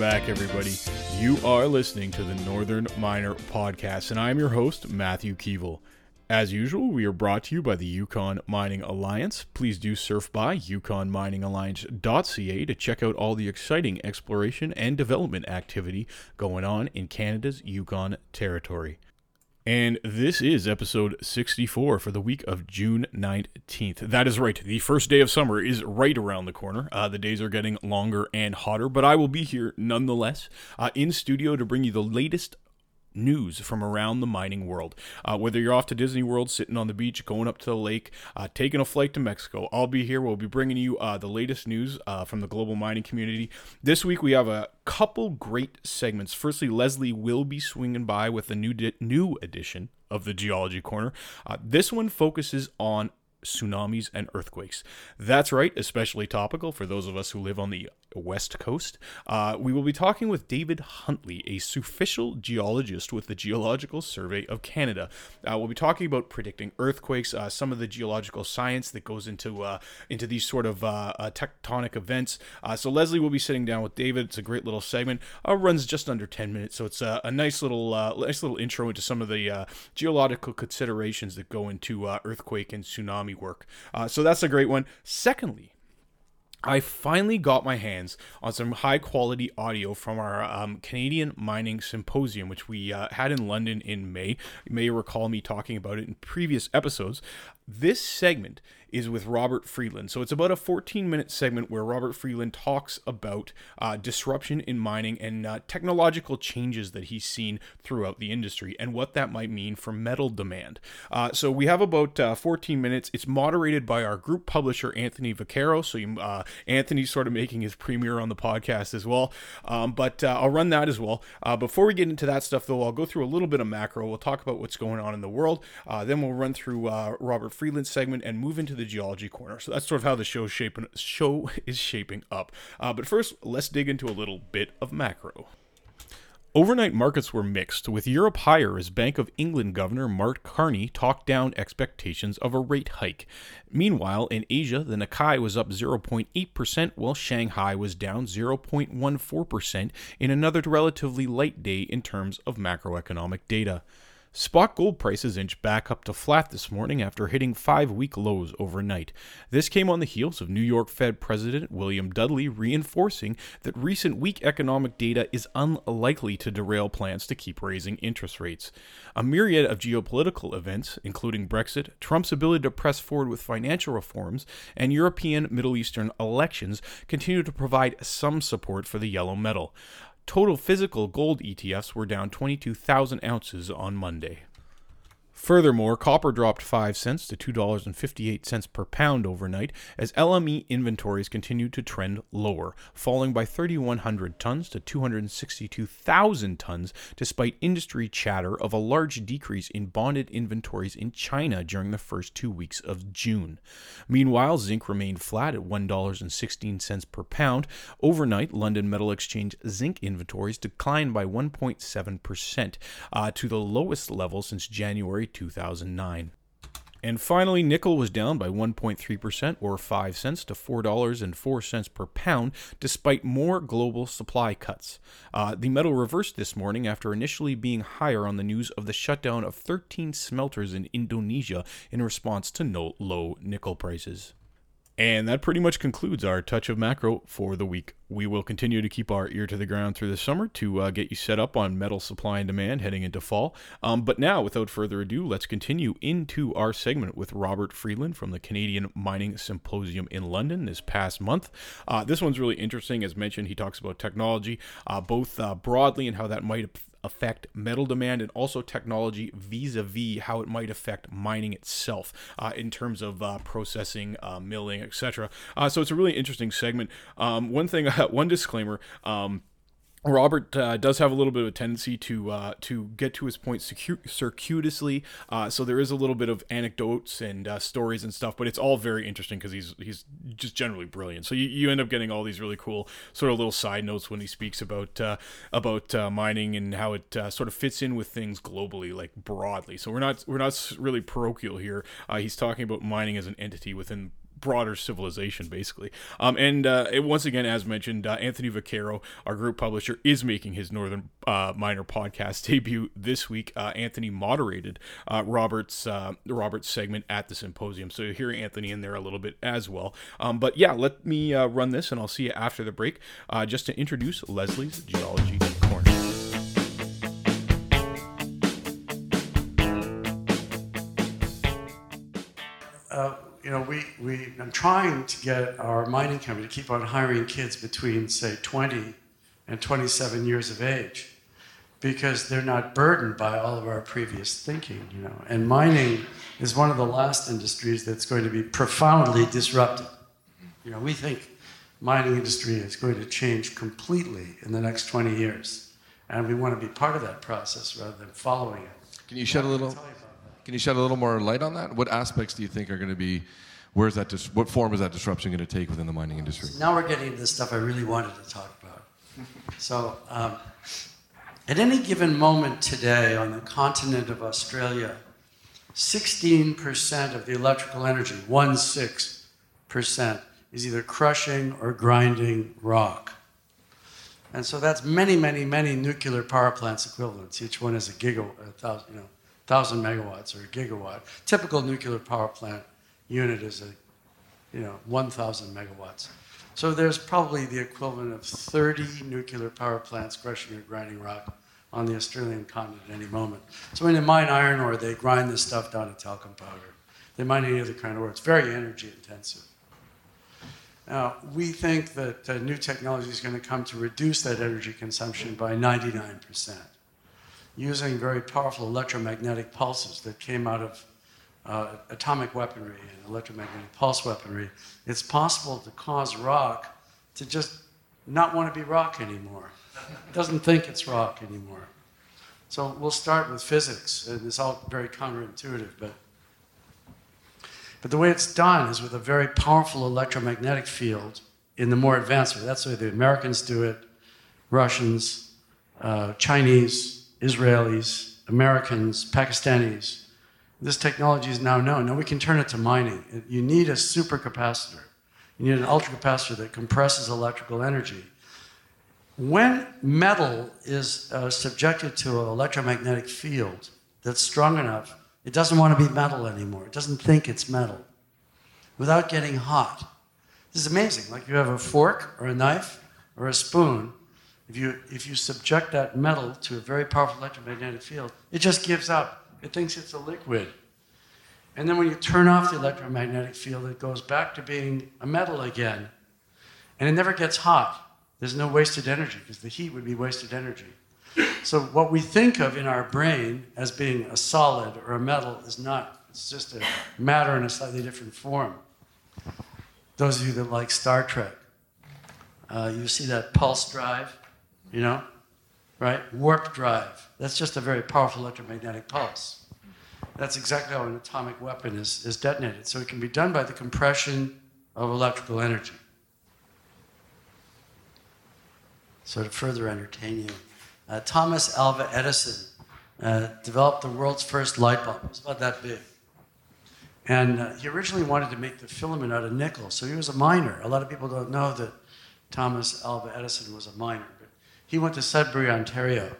Back, everybody. You are listening to the Northern Miner Podcast, and I'm your host, Matthew Keevil. As usual, we are brought to you by the Yukon Mining Alliance. Please do surf by yukonminingalliance.ca to check out all the exciting exploration and development activity going on in Canada's Yukon territory. And this is episode 64 for the week of June 19th. That is right. The first day of summer is right around the corner. Uh, the days are getting longer and hotter, but I will be here nonetheless uh, in studio to bring you the latest news from around the mining world. Uh, whether you're off to Disney World, sitting on the beach, going up to the lake, uh, taking a flight to Mexico, I'll be here. We'll be bringing you uh, the latest news uh, from the global mining community. This week we have a couple great segments. Firstly, Lesley will be swinging by with a new di- new edition of the Geology Corner. Uh, this one focuses on tsunamis and earthquakes. That's right, especially topical for those of us who live on the West Coast. Uh, we will be talking with David Huntley, a official geologist with the Geological Survey of Canada. Uh, we'll be talking about predicting earthquakes, uh, some of the geological science that goes into uh, into these sort of uh, uh, tectonic events. so Lesley will be sitting down with David. It's a great little segment. runs just under ten minutes, so it's a, a nice little nice little intro into some of the geological considerations that go into earthquake and tsunami work. so that's a great one. Secondly, I finally got my hands on some high quality audio from our um, Canadian Mining Symposium, which we uh, had in London in May. You may recall me talking about it in previous episodes. This segment is with Robert Friedland. So it's about a 14 minute segment where Robert Friedland talks about uh, disruption in mining and uh, technological changes that he's seen throughout the industry and what that might mean for metal demand. Uh, so we have about uh, 14 minutes. It's moderated by our group publisher, Anthony Vaccaro. So you, uh, Anthony's sort of making his premiere on the podcast as well. Um, but uh, I'll run that as well. before we get into that stuff, though, I'll go through a little bit of macro. We'll talk about what's going on in the world. then we'll run through Robert Friedland segment and move into the geology corner. So that's sort of how the show shaping show is shaping up. Uh, but first, let's dig into a little bit of macro. Overnight markets were mixed, with Europe higher as Bank of England Governor Mark Carney talked down expectations of a rate hike. Meanwhile, in Asia, the Nikkei was up 0.8%, while Shanghai was down 0.14% in another relatively light day in terms of macroeconomic data. Spot gold prices inched back up to flat this morning after hitting five week lows overnight. This came on the heels of New York Fed President William Dudley reinforcing that recent weak economic data is unlikely to derail plans to keep raising interest rates. A myriad of geopolitical events, including Brexit, Trump's ability to press forward with financial reforms, and European Middle Eastern elections, continue to provide some support for the yellow metal. Total physical gold ETFs were down 22,000 ounces on Monday. Furthermore, copper dropped 5 cents to $2.58 per pound overnight as LME inventories continued to trend lower, falling by 3,100 tons to 262,000 tons, despite industry chatter of a large decrease in bonded inventories in China during the first two weeks of June. Meanwhile, zinc remained flat at $1.16 per pound. Overnight, London Metal Exchange zinc inventories declined by 1.7% uh, to the lowest level since January 2009. And finally, nickel was down by 1.3% or 5 cents to $4.04 per pound, despite more global supply cuts. Uh, the metal reversed this morning after initially being higher on the news of the shutdown of 13 smelters in Indonesia in response to no low nickel prices. And that pretty much concludes our touch of macro for the week. We will continue to keep our ear to the ground through the summer to uh, get you set up on metal supply and demand heading into fall. Um, but now, without further ado, let's continue into our segment with Robert Friedland from the Canadian Mining Symposium in London this past month. Uh, this one's really interesting. As mentioned, he talks about technology, uh, both uh, broadly and how that might affect metal demand and also technology vis-a-vis how it might affect mining itself uh, in terms of uh, processing, uh, milling, etc. Uh, so it's a really interesting segment. Um, one thing, one disclaimer. Um, Robert uh, does have a little bit of a tendency to uh, to get to his point circuitously, uh, so there is a little bit of anecdotes and uh, stories and stuff, but it's all very interesting because he's he's just generally brilliant. So you, you end up getting all these really cool sort of little side notes when he speaks about uh, about uh, mining and how it sort of fits in with things globally, like broadly. So we're not we're not really parochial here. he's talking about mining as an entity within broader civilization, basically. Um, and uh, it, once again, as mentioned, uh, Anthony Vaccaro, our group publisher, is making his Northern uh, Miner podcast debut this week. Uh, Anthony moderated uh, Robert's uh, Robert's segment at the symposium, so you hear Anthony in there a little bit as well. Um, but yeah, let me run this, and I'll see you after the break. just to introduce Lesley's Geology Corner. Uh, you know, we, we, I'm trying to get our mining company to keep on hiring kids between, say, 20 and 27 years of age because they're not burdened by all of our previous thinking, you know. And mining is one of the last industries that's going to be profoundly disrupted. You know, we think mining industry is going to change completely in the next 20 years. And we want to be part of that process rather than following it. Can you shed a little can you shed a little more light on that? What aspects do you think are going to be where's that dis- what form is that disruption going to take within the mining industry? So now we're getting to the stuff I really wanted to talk about. So, um, at any given moment today on the continent of Australia, 16% of the electrical energy, 1 6%, is either crushing or grinding rock. And so that's many, many, many nuclear power plants equivalents. Each one is a gigawatt, a thousand, you know, thousand megawatts or a gigawatt. Typical nuclear power plant unit is a, you know, 1,000 megawatts. So there's probably the equivalent of 30 nuclear power plants crushing or grinding rock on the Australian continent at any moment. So when they mine iron ore, they grind this stuff down to talcum powder. They mine any other kind of ore. It's very energy intensive. Now, we think that uh, new technology is going to come to reduce that energy consumption by 99%, using very powerful electromagnetic pulses that came out of uh, atomic weaponry and electromagnetic pulse weaponry. It's possible to cause rock to just not want to be rock anymore. It doesn't think it's rock anymore. So we'll start with physics, and it's all very counterintuitive, but but the way it's done is with a very powerful electromagnetic field in the more advanced way. That's the way the Americans do it, Russians, uh, Chinese, Israelis, Americans, Pakistanis. This technology is now known. Now we can turn it to mining. You need a supercapacitor. You need an ultracapacitor that compresses electrical energy. When metal is uh, subjected to an electromagnetic field that's strong enough, it doesn't want to be metal anymore. It doesn't think it's metal without getting hot. This is amazing. Like you have a fork or a knife or a spoon. If you, if you subject that metal to a very powerful electromagnetic field, it just gives up. It thinks it's a liquid. And then when you turn off the electromagnetic field, it goes back to being a metal again. And it never gets hot. There's no wasted energy because the heat would be wasted energy. So what we think of in our brain as being a solid or a metal is not. It's just a matter in a slightly different form. Those of you that like Star Trek, uh, you see that pulse drive, you know, right? Warp drive. That's just a very powerful electromagnetic pulse. That's exactly how an atomic weapon is, is detonated. So it can be done by the compression of electrical energy. So to further entertain you, uh, Thomas Alva Edison uh, developed the world's first light bulb. It was about that big. And uh, he originally wanted to make the filament out of nickel, so he was a miner. A lot of people don't know that Thomas Alva Edison was a miner. He went to Sudbury, Ontario,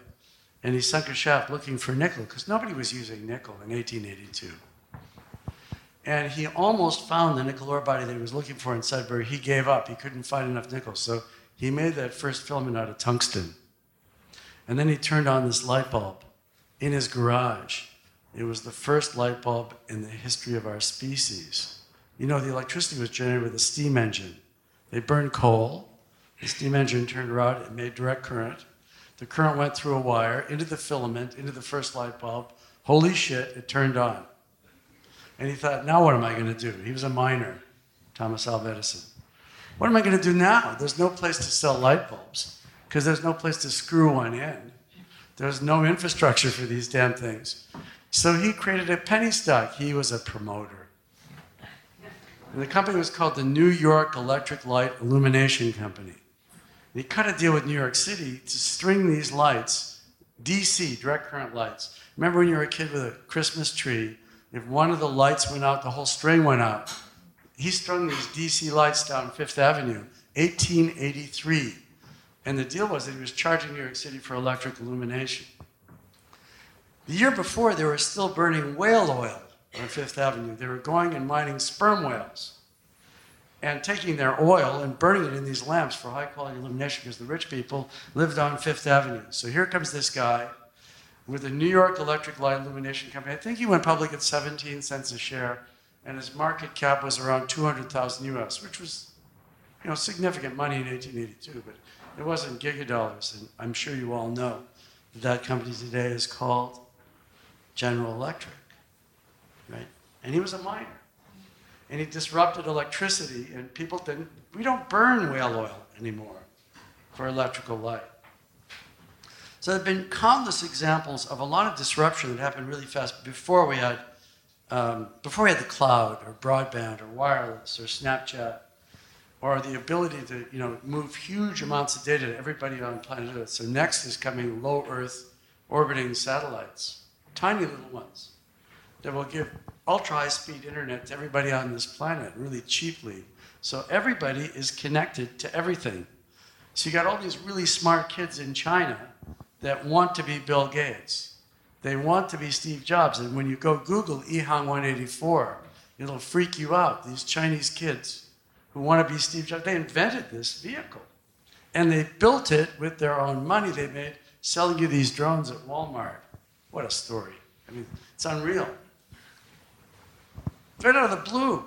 and he sunk a shaft looking for nickel because nobody was using nickel in 1882. And he almost found the nickel ore body that he was looking for in Sudbury. He gave up. He couldn't find enough nickel. So he made that first filament out of tungsten. And then he turned on this light bulb in his garage. It was the first light bulb in the history of our species. You know, the electricity was generated with a steam engine. They burned coal, the steam engine turned around, it made direct current. The current went through a wire into the filament, into the first light bulb. Holy shit, it turned on. And he thought, now what am I going to do? He was a miner, Thomas Alva Edison. What am I going to do now? There's no place to sell light bulbs because there's no place to screw one in. There's no infrastructure for these damn things. So he created a penny stock. He was a promoter. And the company was called the New York Electric Light Illumination Company. He cut a deal with New York City to string these lights, DC, direct current lights. Remember when you were a kid with a Christmas tree, if one of the lights went out, the whole string went out. he strung these DC lights down Fifth Avenue, 1883. And the deal was that he was charging New York City for electric illumination. The year before, they were still burning whale oil on Fifth Avenue. They were going and mining sperm whales and taking their oil and burning it in these lamps for high quality illumination because the rich people lived on Fifth Avenue. So here comes this guy with a New York Electric Light Illumination Company. I think he went public at 17 cents a share, and his market cap was around 200,000 US, which was, you know, significant money in 1882, but it wasn't gigadollars. And I'm sure you all know that that company today is called General Electric, right? And he was a miner. And he disrupted electricity, and people didn't, we don't burn whale oil anymore for electrical light. So there have been countless examples of a lot of disruption that happened really fast before we had, um, before we had the cloud or broadband or wireless or Snapchat or the ability to you know, move huge amounts of data to everybody on planet Earth. So next is coming low Earth orbiting satellites, tiny little ones that will give ultra high speed internet to everybody on this planet really cheaply. So everybody is connected to everything. So you got all these really smart kids in China that want to be Bill Gates. They want to be Steve Jobs. And when you go Google EHang 184, it'll freak you out. These Chinese kids who want to be Steve Jobs, they invented this vehicle. And they built it with their own money they made selling you these drones at Walmart. What a story. I mean, it's unreal. Right out of the blue.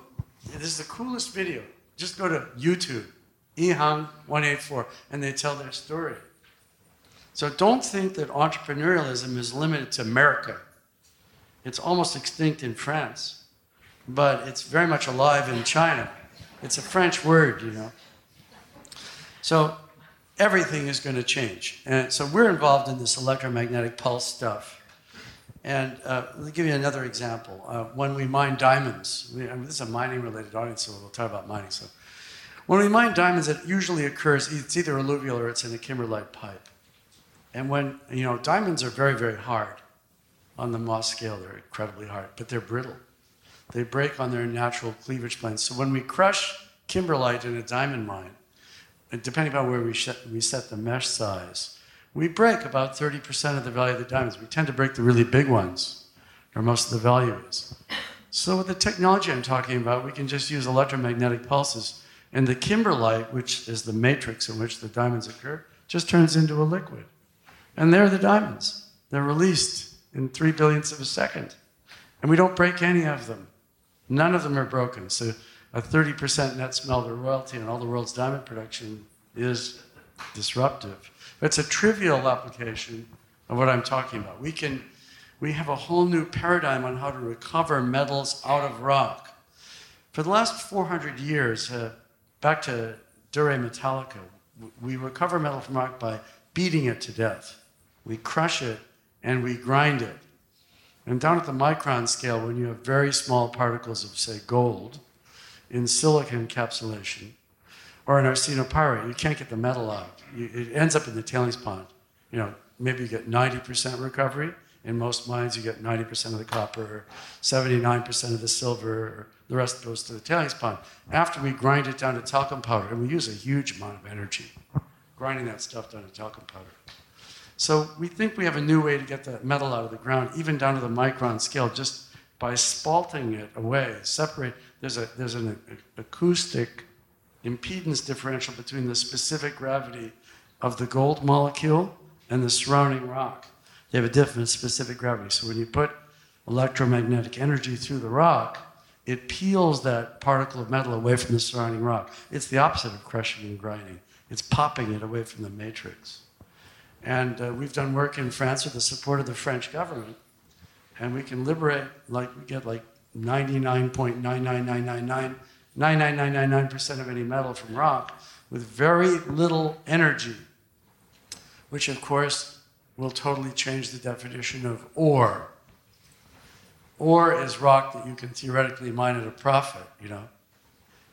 This is the coolest video. Just go to YouTube, EHang184, and they tell their story. So don't think that entrepreneurialism is limited to America. It's almost extinct in France, but it's very much alive in China. It's a French word, you know. So everything is going to change. And so we're involved in this electromagnetic pulse stuff. And uh, let me give you another example. Uh, when we mine diamonds, we, I mean, this is a mining related audience, so we'll talk about mining. So when we mine diamonds, it usually occurs, it's either alluvial or it's in a kimberlite pipe. And when, you know, diamonds are very, very hard on the Mohs scale, they're incredibly hard, but they're brittle. They break on their natural cleavage planes. So when we crush kimberlite in a diamond mine, depending on where we, we set the mesh size, we break about 30% of the value of the diamonds. We tend to break the really big ones, where most of the value is. So with the technology I'm talking about, we can just use electromagnetic pulses, and the kimberlite, which is the matrix in which the diamonds occur, just turns into a liquid. And there are the diamonds. They're released in three billionths of a second. And we don't break any of them. None of them are broken. So a 30% net smelter royalty on all the world's diamond production is disruptive. It's a trivial application of what I'm talking about. We can, we have a whole new paradigm on how to recover metals out of rock. For the last 400 years, uh, back to De Re Metallica, we recover metal from rock by beating it to death. We crush it and we grind it. And down at the micron scale, when you have very small particles of, say, gold in silica encapsulation, or in arsenopyrite, you can't get the metal out. It ends up in the tailings pond. You know, maybe you get 90% recovery. In most mines, you get 90% of the copper, 79% of the silver, the rest goes to the tailings pond. After we grind it down to talcum powder, and we use a huge amount of energy grinding that stuff down to talcum powder. So we think we have a new way to get that metal out of the ground, even down to the micron scale, just by spalling it away, separate. There's, a, there's an acoustic impedance differential between the specific gravity of the gold molecule and the surrounding rock. They have a different specific gravity. So when you put electromagnetic energy through the rock, it peels that particle of metal away from the surrounding rock. It's the opposite of crushing and grinding. It's popping it away from the matrix. And uh, we've done work in France with the support of the French government. And we can liberate, like, we get like 99.99999 99999% of any metal from rock with very little energy, which of course will totally change the definition of ore. Ore is rock that you can theoretically mine at a profit, you know.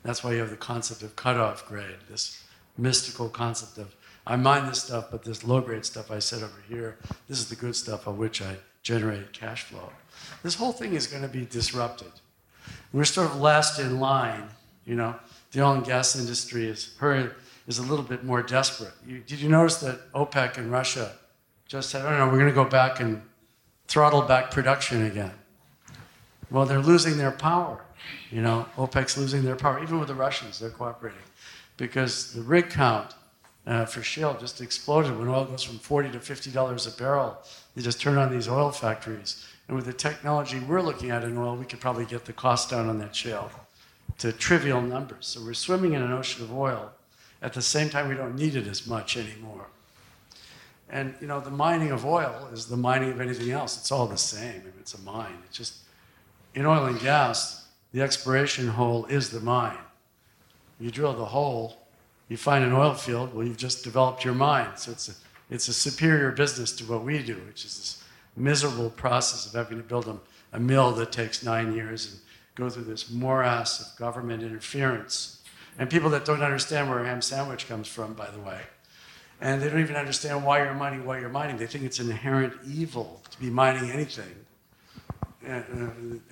That's why you have the concept of cutoff grade, this mystical concept of I mine this stuff, but this low grade stuff I set over here, this is the good stuff on which I generate cash flow. This whole thing is going to be disrupted. We're sort of last in line You know, the oil and gas industry is hurry, is a little bit more desperate. You, did you notice that OPEC and Russia just said, "Oh no, we're going to go back and throttle back production again"? Well, they're losing their power. You know, OPEC's losing their power. Even with the Russians, they're cooperating because the rig count uh, for shale just exploded when oil goes from 40 to 50 dollars a barrel. They just turn on these oil factories, and with the technology we're looking at in oil, we could probably get the cost down on that shale to trivial numbers. So we're swimming in an ocean of oil. At the same time, we don't need it as much anymore. And you know, the mining of oil is the mining of anything else. It's all the same. I mean, it's a mine. It's just in oil and gas, the exploration hole is the mine. You drill the hole, you find an oil field, well, you've just developed your mine. So it's a, it's a superior business to what we do, which is this miserable process of having to build a, a mill that takes nine years and go through this morass of government interference. And people that don't understand where a ham sandwich comes from, by the way. And they don't even understand why you're mining what you're mining. They think it's inherent evil to be mining anything and,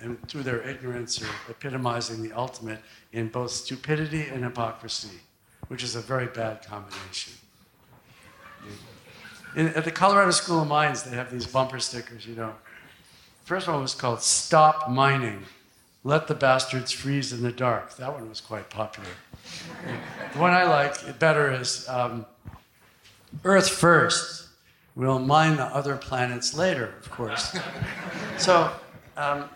uh, and through their ignorance are epitomizing the ultimate in both stupidity and hypocrisy, which is a very bad combination. In, at the Colorado School of Mines, they have these bumper stickers, you know. First one was called Stop Mining. Let the bastards freeze in the dark. That one was quite popular. the one I like better is um, Earth first. We'll mine the other planets later, of course. so um,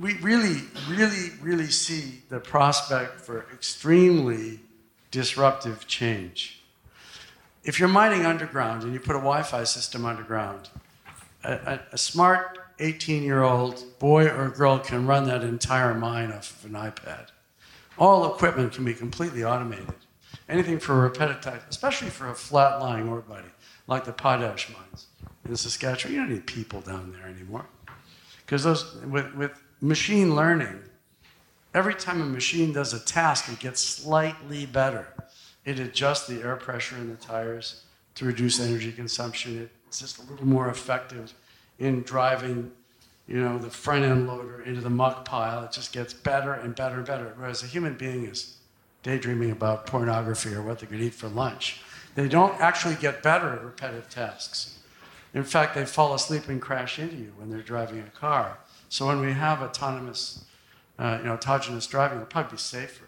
we really, really, really see the prospect for extremely disruptive change. If you're mining underground and you put a Wi Fi system underground, a, a, a smart 18 year old boy or girl can run that entire mine off of an iPad. All equipment can be completely automated. Anything for a repetitive, especially for a flat lying ore body like the potash mines in Saskatchewan, you don't need people down there anymore. Because those with, with machine learning, every time a machine does a task, it gets slightly better. It adjusts the air pressure in the tires to reduce energy consumption. It's just a little more effective in driving, you know, the front end loader into the muck pile. It just gets better and better and better. Whereas a human being is daydreaming about pornography or what going to eat for lunch. They don't actually get better at repetitive tasks. In fact, they fall asleep and crash into you when they're driving a car. So when we have autonomous, uh, you know, autonomous driving, it'll probably be safer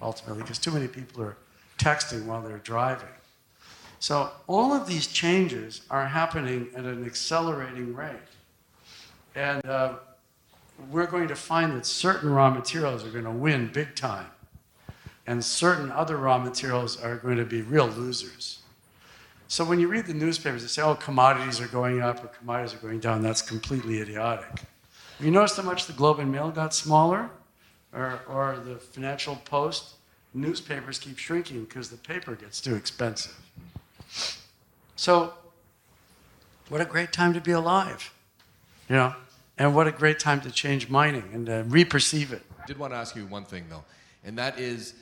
ultimately because too many people are texting while they're driving. So all of these changes are happening at an accelerating rate. And uh, we're going to find that certain raw materials are going to win big time, and certain other raw materials are going to be real losers. So when you read the newspapers, they say, oh, commodities are going up or commodities are going down. That's completely idiotic. Have you noticed how much the Globe and Mail got smaller? Or, or the Financial Post? Newspapers keep shrinking because the paper gets too expensive. So, what a great time to be alive, you know? And what a great time to change mining and uh, reperceive it. I did want to ask you one thing, though, and that is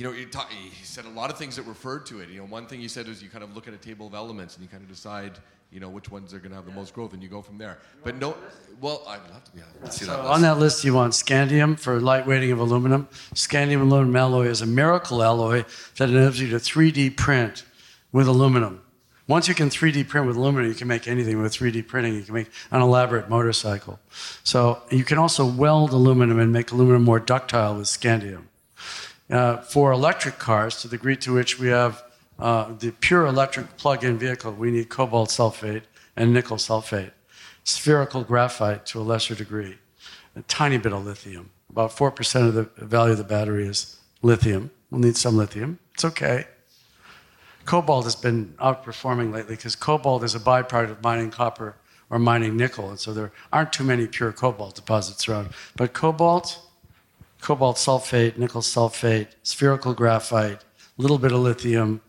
you know, you, talk, you said a lot of things that referred to it. You know, one thing you said was you kind of look at a table of elements and you kind of decide, you know, which ones are going to have the most growth, and you go from there. But no, well, I'd love to be on, see so that list. On that list, you want scandium for lightweighting of aluminum. Scandium aluminum alloy is a miracle alloy that enables you to 3D print with aluminum. Once you can 3D print with aluminum, you can make anything with 3D printing. You can make an elaborate motorcycle. So you can also weld aluminum and make aluminum more ductile with scandium uh, for electric cars, to the degree to which we have uh, the pure electric plug in vehicle, we need cobalt sulfate and nickel sulfate, spherical graphite to a lesser degree, a tiny bit of lithium. About 4% of the value of the battery is lithium. We'll need some lithium. It's okay. Cobalt has been outperforming lately because cobalt is a byproduct of mining copper or mining nickel, and so there aren't too many pure cobalt deposits around. But cobalt, cobalt sulfate, nickel sulfate, spherical graphite, a little bit of lithium,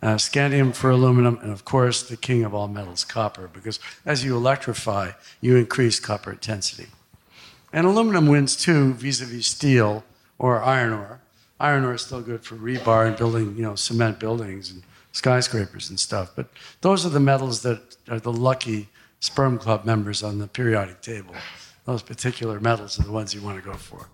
uh, scandium for aluminum, and of course, the king of all metals, copper, because as you electrify, you increase copper intensity. And aluminum wins too vis a vis steel or iron ore. Iron ore is still good for rebar and building, you know, cement buildings and skyscrapers and stuff. But those are the metals that are the lucky sperm club members on the periodic table. Those particular metals are the ones you want to go for.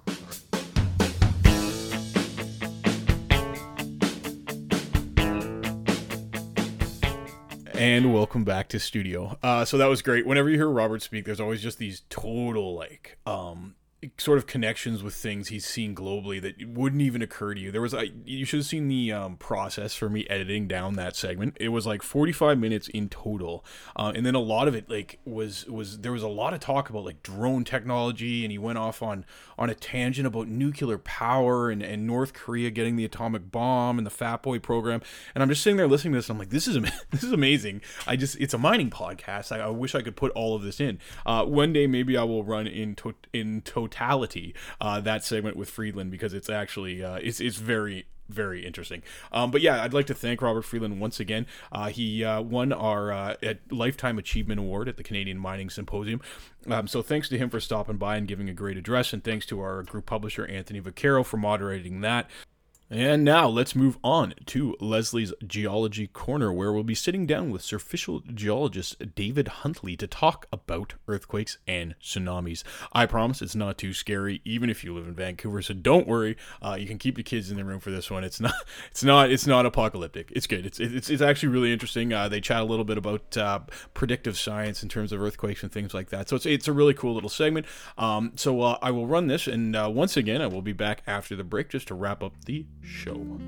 And welcome back to studio. Uh, so that was great. Whenever you hear Robert speak, there's always just these total like um, sort of connections with things he's seen globally that wouldn't even occur to you. There was I you should have seen the um, process for me editing down that segment. It was like 45 minutes in total, uh, and then a lot of it like was was there was a lot of talk about like drone technology, and he went off on on a tangent about nuclear power and, and North Korea getting the atomic bomb and the Fat Boy program. And I'm just sitting there listening to this, and I'm like, this is this is amazing. I just it's a mining podcast. I, I wish I could put all of this in. Uh, one day maybe I will run in to, in total totality uh, that segment with Friedland because it's actually uh, it's it's very very interesting. Um, but yeah, I'd like to thank Robert Friedland once again. Uh, he uh, won our uh, Lifetime Achievement Award at the Canadian Mining Symposium. Um, so thanks to him for stopping by and giving a great address, and thanks to our group publisher Anthony Vaccaro for moderating that. And now let's move on to Lesley's Geology Corner, where we'll be sitting down with surficial geologist David Huntley to talk about earthquakes and tsunamis. I promise it's not too scary, even if you live in Vancouver. So don't worry, uh, you can keep the kids in the room for this one. It's not, it's not, it's not apocalyptic. It's good. It's it's, it's actually really interesting. Uh, they chat a little bit about uh, predictive science in terms of earthquakes and things like that. So it's it's a really cool little segment. Um, so uh, I will run this, and uh, once again, I will be back after the break just to wrap up the show.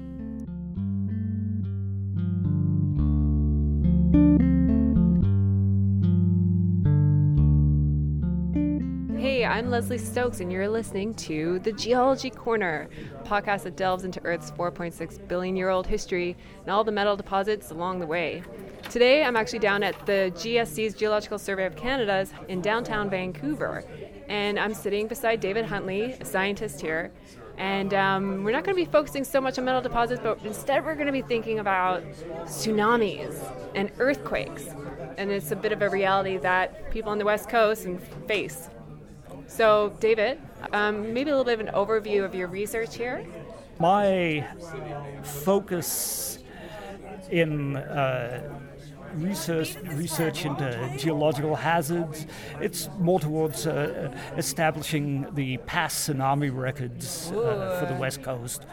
Hey, I'm Lesley Stokes, and you're listening to The Geology Corner, podcast that delves into Earth's 4.6 billion year old history and all the metal deposits along the way. Today, I'm actually down at the GSC's Geological Survey of Canada's in downtown Vancouver, and I'm sitting beside David Huntley, a scientist here, and um, we're not going to be focusing so much on metal deposits, but instead we're going to be thinking about tsunamis and earthquakes. And it's a bit of a reality that people on the West Coast face. So, David, um, maybe a little bit of an overview of your research here. My focus in uh, research research into geological hazards. It's more towards uh, establishing the past tsunami records uh, for the West Coast.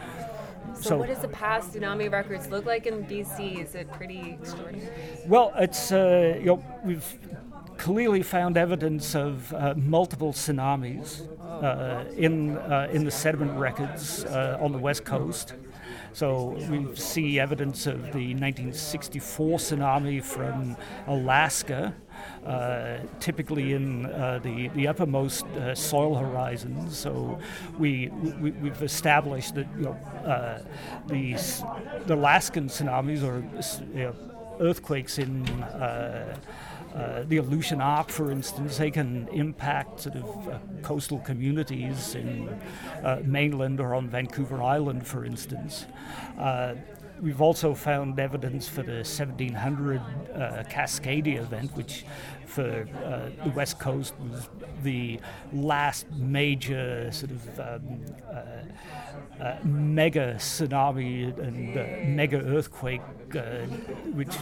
So, so, what does the past tsunami records look like in BC? Is it pretty extraordinary? Well, it's uh, you know, we've clearly found evidence of uh, multiple tsunamis uh, in uh, in the sediment records uh, on the west coast. So we see evidence of the 1964 tsunami from Alaska, uh, typically in uh, the, the uppermost uh, soil horizons. So we, we, have established that you know, uh, the, the Alaskan tsunamis or earthquakes in uh, the Aleutian Arc, for instance, they can impact sort of uh, coastal communities in uh, mainland or on Vancouver Island, for instance. Uh, we've also found evidence for the 1700 uh, Cascadia event, which for uh, the West Coast was the last major sort of um, uh, uh, mega tsunami and uh, mega earthquake, uh, which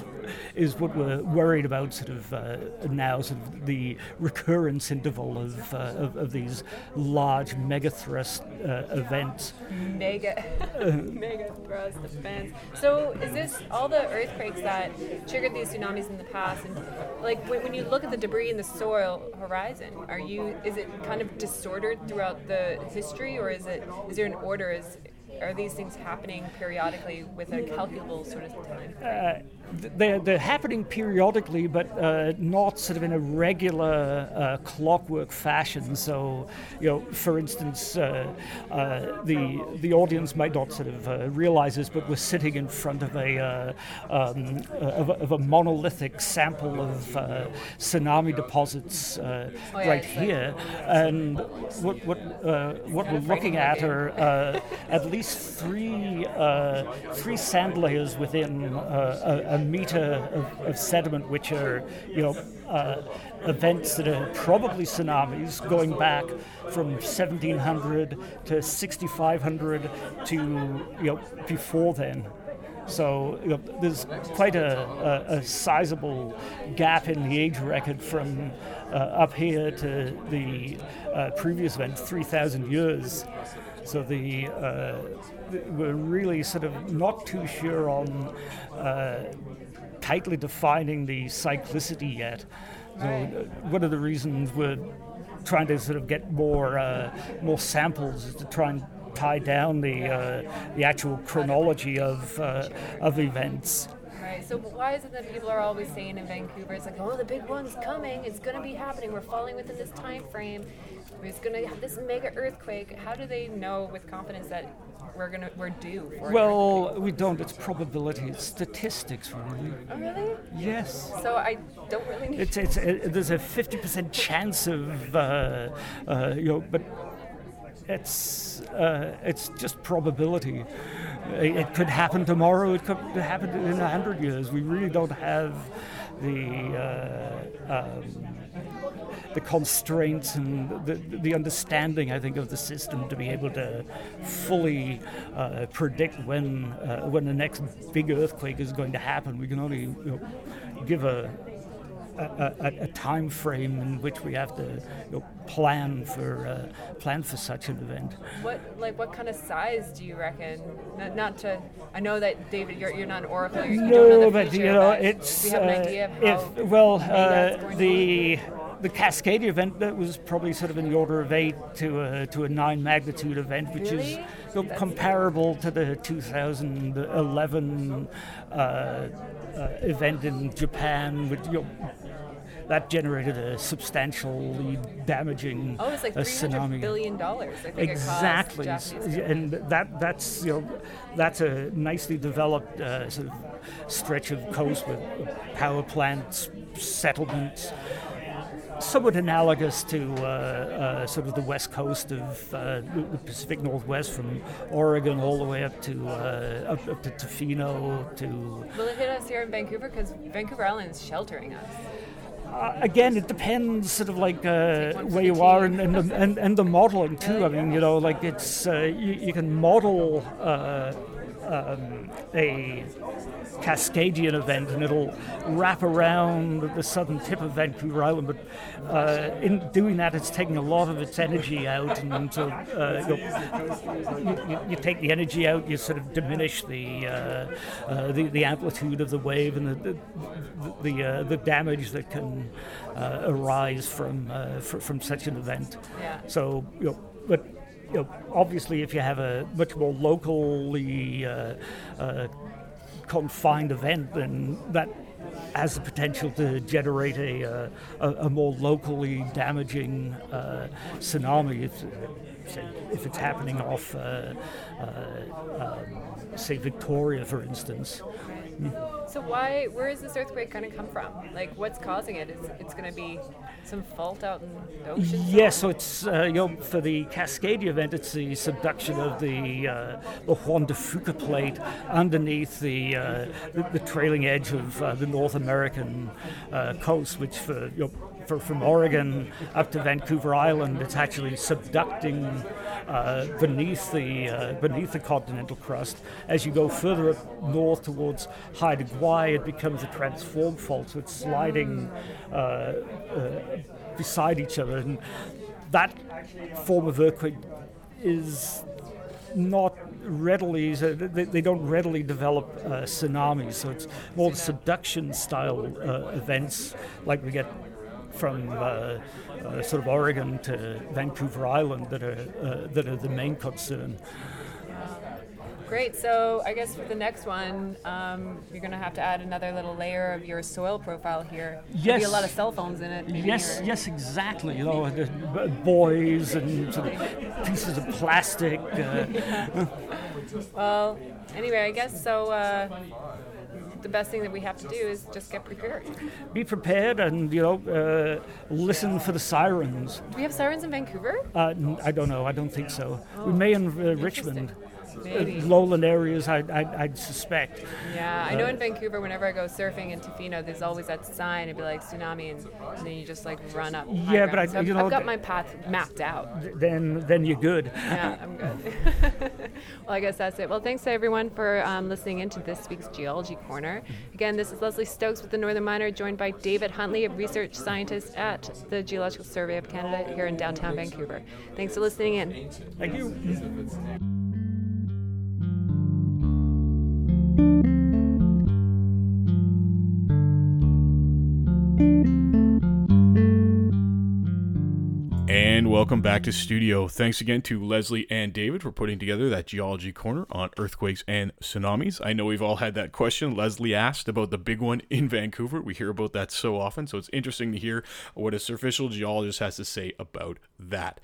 is what we're worried about sort of uh, now, sort of the recurrence interval of, of, of, these large mega thrust events. Mega, mega thrust events. So is this all the earthquakes that triggered these tsunamis in the past? And like when, when you look at the debris in the soil horizon, are you is it kind of disordered throughout the history, or is it is there an order? Is are these things happening periodically with a calculable sort of time? Uh, they're, they're happening periodically, but uh, not sort of in a regular uh, clockwork fashion. So, you know, for instance, uh, uh the the audience might not sort of uh, realize this, but we're sitting in front of a, uh, um, of, a of, a monolithic sample of tsunami deposits oh, right here, and what what what we're looking at are at least three three sand layers within a, a meter of, of sediment, which are, you know, uh, events that are probably tsunamis going back from 1700 to 6500 to, you know, before then. So you know, there's quite a, a, a, sizable gap in the age record from uh, up here to the uh, previous event, 3,000 years. So the, uh, we're really sort of not too sure on uh, tightly defining the cyclicity yet. So uh, one of the reasons we're trying to sort of get more uh, more samples is to try and tie down the uh, the actual chronology of uh, of events. Right. So why is it that people are always saying in Vancouver, it's like, oh, the big one's coming. It's going to be happening. We're falling within this time frame. It's going to have this mega earthquake. How do they know with confidence that we're gonna we're due for well we don't it's probability it's statistics really oh really yes so i don't really need it's it's it, there's a 50% chance of uh, uh, you know but it's uh, it's just probability it, could happen tomorrow it could happen in a hundred years we really don't have the uh, um, the constraints and the, the understanding, I think, of the system to be able to fully uh, predict when uh, when the next big earthquake is going to happen. We can only you know, give a a, a, a, time frame in which we have to you know, plan for uh, plan for such an event. What like what kind of size do you reckon? Not, not to I know that David, you're, you're not an oracle. You no, but you know it's. Do you have an uh, idea if well uh, the the Cascadia event that was probably sort of in the order of eight to a, to a nine magnitude event, which really? is you know, comparable to the 2011 uh, uh, event in Japan, which you know, that generated a substantially damaging oh, it's like tsunami. billion dollars. exactly, and that that's you know that's a nicely developed uh, sort of stretch of coast with power plants, settlements somewhat analogous to uh, uh, sort of the west coast of uh, the Pacific Northwest, from Oregon all the way up to uh, up, up, to Tofino to. Will it hit us here in Vancouver? Because Vancouver Island is sheltering us. Uh, again, it depends, sort of like uh, where you are and, and, the, and, and, the modeling too. I mean, you know, like it's you, you, can model um, a Cascadian event, and it'll wrap around the southern tip of Vancouver Island. But uh, in doing that, it's taking a lot of its energy out, and so uh, you, you, take the energy out, you sort of diminish the uh, uh the, the, amplitude of the wave and the the, the, uh, the damage that can uh, arise from from such an event. Yeah. So, you know, but you know, obviously, if you have a much more locally uh, uh, confined event, then that has the potential to generate a, uh, a, a more locally damaging uh, tsunami if, if it's happening off, uh, uh, um, say, Victoria, for instance. So why? Where is this earthquake going to come from? Like, what's causing it? Is it's going to be some fault out in the ocean? Yes, so it's uh, you know for the Cascadia event, it's the subduction of the uh, the Juan de Fuca plate underneath the uh, the, the, trailing edge of uh, the North American uh, coast, which for you know, for, from Oregon up to Vancouver Island, it's actually subducting uh, beneath the uh, beneath the continental crust. As you go further up north towards Haida Gwaii, it becomes a transform fault, so it's sliding uh, uh, beside each other, and that form of earthquake is not readily they, don't readily develop uh, tsunamis so it's more the subduction style uh, events like we get from uh, uh, sort of Oregon to Vancouver Island that are uh, that are the main concern. Great. So I guess for the next one, um, you're going to have to add another little layer of your soil profile here. Yes. There'll a lot of cell phones in it. Yes. Yes. Exactly. You know, boys and sort of pieces of plastic. Uh. well, anyway, I guess so. Uh, the best thing that we have to do is just get prepared. Be prepared and, you know, uh, listen for the sirens. Do we have sirens in Vancouver? Uh, I don't know. I don't think so. Oh, we may in uh, Richmond. Maybe. lowland areas, I, I, I'd suspect. Yeah, I know in Vancouver, whenever I go surfing in Tofino, there's always that sign. It'd be like tsunami, and, and then you just like run up. Yeah, but I, so you I've, know, I've got my path mapped out. Then, then you're good. Yeah, I'm good. well, I guess that's it. Well, thanks to everyone for um, listening in to this week's Geology Corner. Again, this is Lesley Stokes with the Northern Miner, joined by David Huntley, a research scientist at the Geological Survey of Canada here in downtown Vancouver. Thanks for listening in. Thank you. Welcome back to studio. Thanks again to Lesley and David for putting together that geology corner on earthquakes and tsunamis. I know we've all had that question. Lesley asked about the big one in Vancouver. We hear about that so often, so it's interesting to hear what a surficial geologist has to say about that.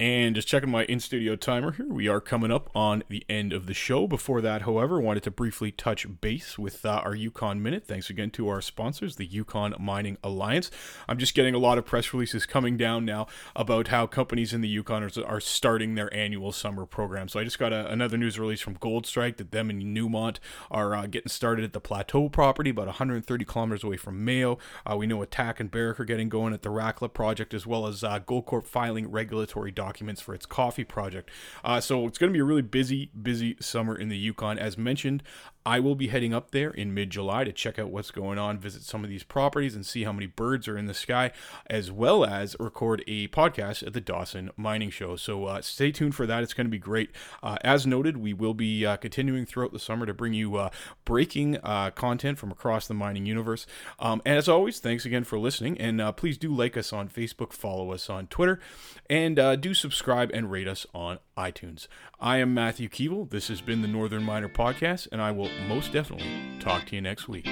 And just checking my in studio timer here, we are coming up on the end of the show. Before that, however, wanted to briefly touch base with uh, our Yukon Minute. Thanks again to our sponsors, the Yukon Mining Alliance. I'm just getting a lot of press releases coming down now about how companies in the Yukon are, are starting their annual summer program. So I just got a, another news release from Goldstrike that them and Newmont are uh, getting started at the Plateau property, about 130 kilometers away from Mayo. Uh, we know ATAC and Barrick are getting going at the Rackla project, as well as uh, Goldcorp filing regulatory documents documents for its coffee project. Uh, so it's going to be a really busy, busy summer in the Yukon. As mentioned, I will be heading up there in mid July to check out what's going on, visit some of these properties, and see how many birds are in the sky, as well as record a podcast at the Dawson Mining Show. So uh, stay tuned for that. It's going to be great. Uh, as noted, we will be uh, continuing throughout the summer to bring you uh, breaking uh, content from across the mining universe. Um, and as always, thanks again for listening. And uh, please do like us on Facebook, follow us on Twitter, and do subscribe and rate us on iTunes. I am Matthew Keevil. This has been the Northern Miner Podcast, and I will most definitely talk to you next week.